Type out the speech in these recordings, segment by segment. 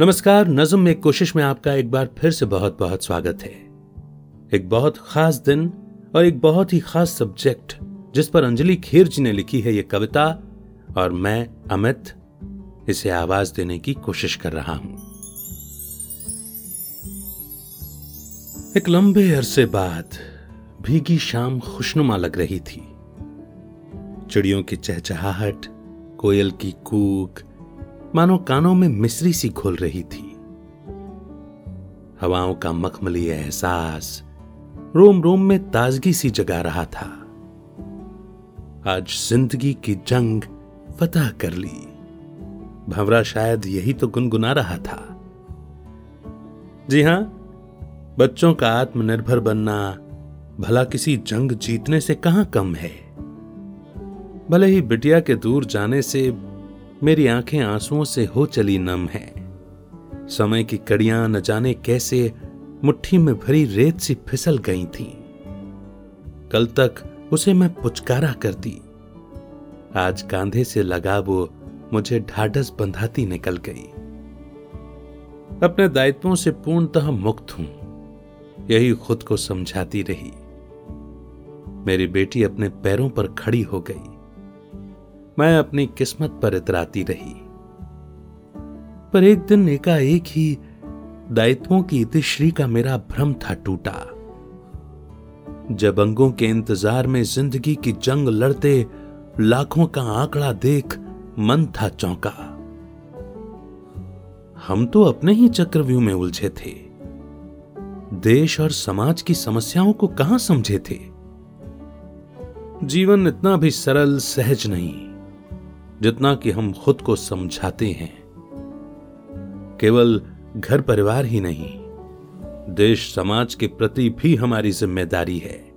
नमस्कार, नज्म एक कोशिश में आपका एक बार फिर से बहुत बहुत स्वागत है। एक बहुत खास दिन और एक बहुत ही खास सब्जेक्ट, जिस पर अंजलि खेर जी ने लिखी है ये कविता, और मैं, अमित, इसे आवाज़ देने की कोशिश कर रहा हूँ। एक लंबे अरसे बाद भीगी शाम खुशनुमा लग रही थी। चिड़ियों की चहचहाहट, कोयल की कूक मानो कानों में मिश्री सी घुल रही थी। हवाओं का मखमली एहसास रोम रोम में ताजगी सी जगा रहा था। आज ज़िंदगी की जंग फतह कर ली। भंवरा शायद यही तो गुनगुना रहा था। जी हाँ, बच्चों का आत्मनिर्भर बनना, भला किसी जंग जीतने से कहाँ कम है? भले ही बिटिया के दूर जाने से मेरी आँखें आंसुओं से हो चली नम है। समय की कड़ियाँ न जाने कैसे मुट्ठी में भरी रेत सी फिसल गई थी। कल तक उसे मैं पुचकारा करती। आज कांधे से लगा वो मुझे ढाढ़स बंधाती निकल गई। अपने दायित्वों से पूर्णतः मुक्त हूँ। यही खुद को समझाती रही। मेरी बेटी अपने पैरों पर खड़ी हो गई। मैं अपनी किस्मत पर इतराती रही। पर एक दिन एकाएक ही दायित्वों की इतिश्री का मेरा भ्रम था टूटा। जब अंगों के इंतज़ार में ज़िंदगी की जंग लड़ते लाखों का आंकड़ा देख मन था चौंका। हम तो अपने ही चक्रव्यूह में उलझे थे। देश और समाज की समस्याओं को कहाँ समझे थे? जीवन इतना भी सरल, सहज नहीं। जितना कि हम खुद को समझाते हैं। केवल घर परिवार ही नहीं, देश समाज के प्रति भी हमारी ज़िम्मेदारी है।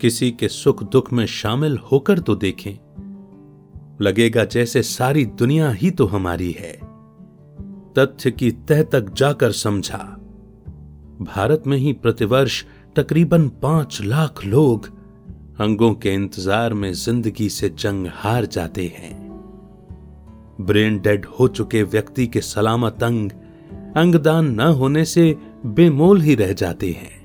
किसी के सुख दुख में शामिल होकर तो देखें। लगेगा जैसे सारी दुनिया ही तो हमारी है। तथ्य की तह तक जाकर समझा। भारत में ही प्रतिवर्ष तकरीबन पाँच लाख लोग अंगों के इंतज़ार में ज़िंदगी से जंग हार जाते हैं। ब्रेन डेड हो चुके व्यक्ति के सलामत अंग, अंगदान न होने से बेमोल ही रह जाते हैं।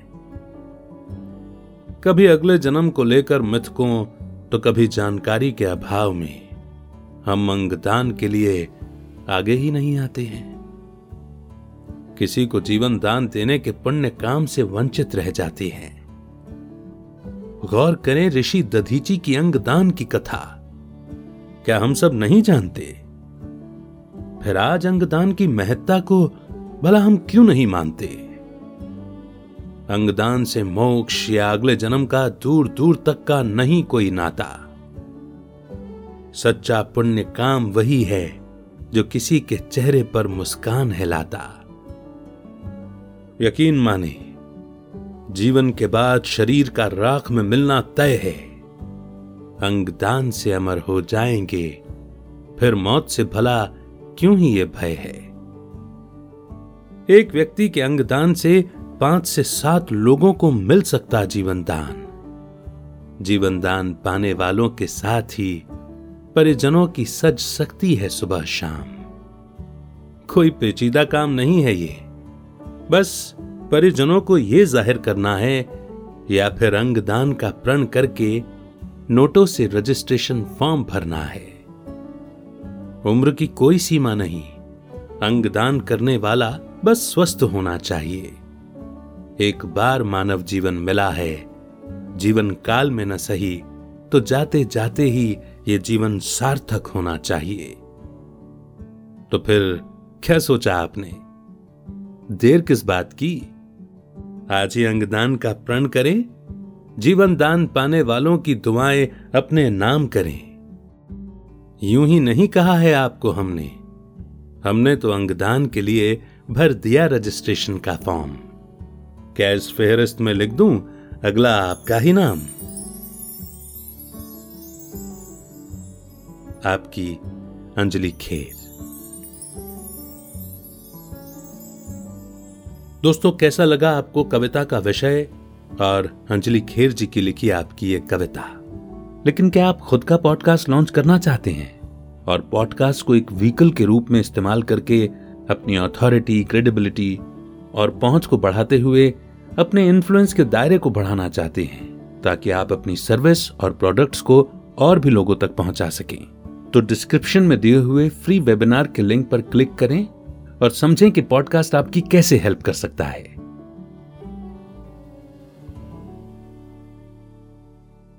कभी अगले जन्म को लेकर मिथकों तो कभी जानकारी के अभाव में। हम अंगदान के लिए आगे ही नहीं आते हैं। किसी को जीवन दान देने के पुण्य काम से वंचित रह जाते हैं। गौर करें ऋषि दधीची की अंगदान की कथा। क्या हम सब नहीं जानते? फिर आज अंगदान की महत्ता को भला हम क्यों नहीं मानते? अंगदान से मोक्ष या अगले जन्म का दूर दूर तक का नहीं कोई नाता। सच्चा पुण्य काम वही है जो किसी के चेहरे पर मुस्कान हिलाता। यकीन माने जीवन के बाद शरीर का राख में मिलना तय है। अंगदान से अमर हो जाएँगे, फिर मौत से भला क्यों ही ये भय है? एक व्यक्ति के अंगदान से पाँच से सात लोगों को मिल सकता जीवन दान। जीवन दान पाने वालों के साथ ही परिजनों की सज सकती है सुबह शाम। कोई पेचीदा काम नहीं है ये। बस परिजनों को यह ज़ाहिर करना है या फिर अंगदान का प्रण करके नोटों से रजिस्ट्रेशन फॉर्म भरना है। उम्र की कोई सीमा नहीं। अंगदान करने वाला बस स्वस्थ होना चाहिए। एक बार मानव जीवन मिला है, जीवन काल में न सही तो जाते जाते ही ये जीवन सार्थक होना चाहिए। तो फिर क्या सोचा आपने? देर किस बात की? आज ही अंगदान का प्रण करें, जीवन दान पाने वालों की दुआएँ अपने नाम करें। यूँ ही नहीं कहा है आपको हमने। हमने तो अंगदान के लिए भर दिया रजिस्ट्रेशन का फॉर्म। क्या इस फेहरिस्त में लिख दूँ, अगला आपका ही नाम। आपकी अंजलि खेर। दोस्तों, कैसा लगा आपको कविता का विषय? और अंजलि खेर जी की लिखी आपकी ये कविता। लेकिन क्या आप खुद का पॉडकास्ट लॉन्च करना चाहते हैं? और पॉडकास्ट को एक व्हीकल के रूप में इस्तेमाल करके अपनी अथॉरिटी क्रेडिबिलिटी और पहुँच को बढ़ाते हुए अपने इन्फ्लुएंस के दायरे को बढ़ाना चाहते हैं, ताकि आप अपनी सर्विस और प्रोडक्ट्स को और भी लोगों तक पहुँचा सकें। तो डिस्क्रिप्शन में दिए हुए फ्री वेबिनार के लिंक पर क्लिक करें और समझें कि पॉडकास्ट आपकी कैसे हेल्प कर सकता है।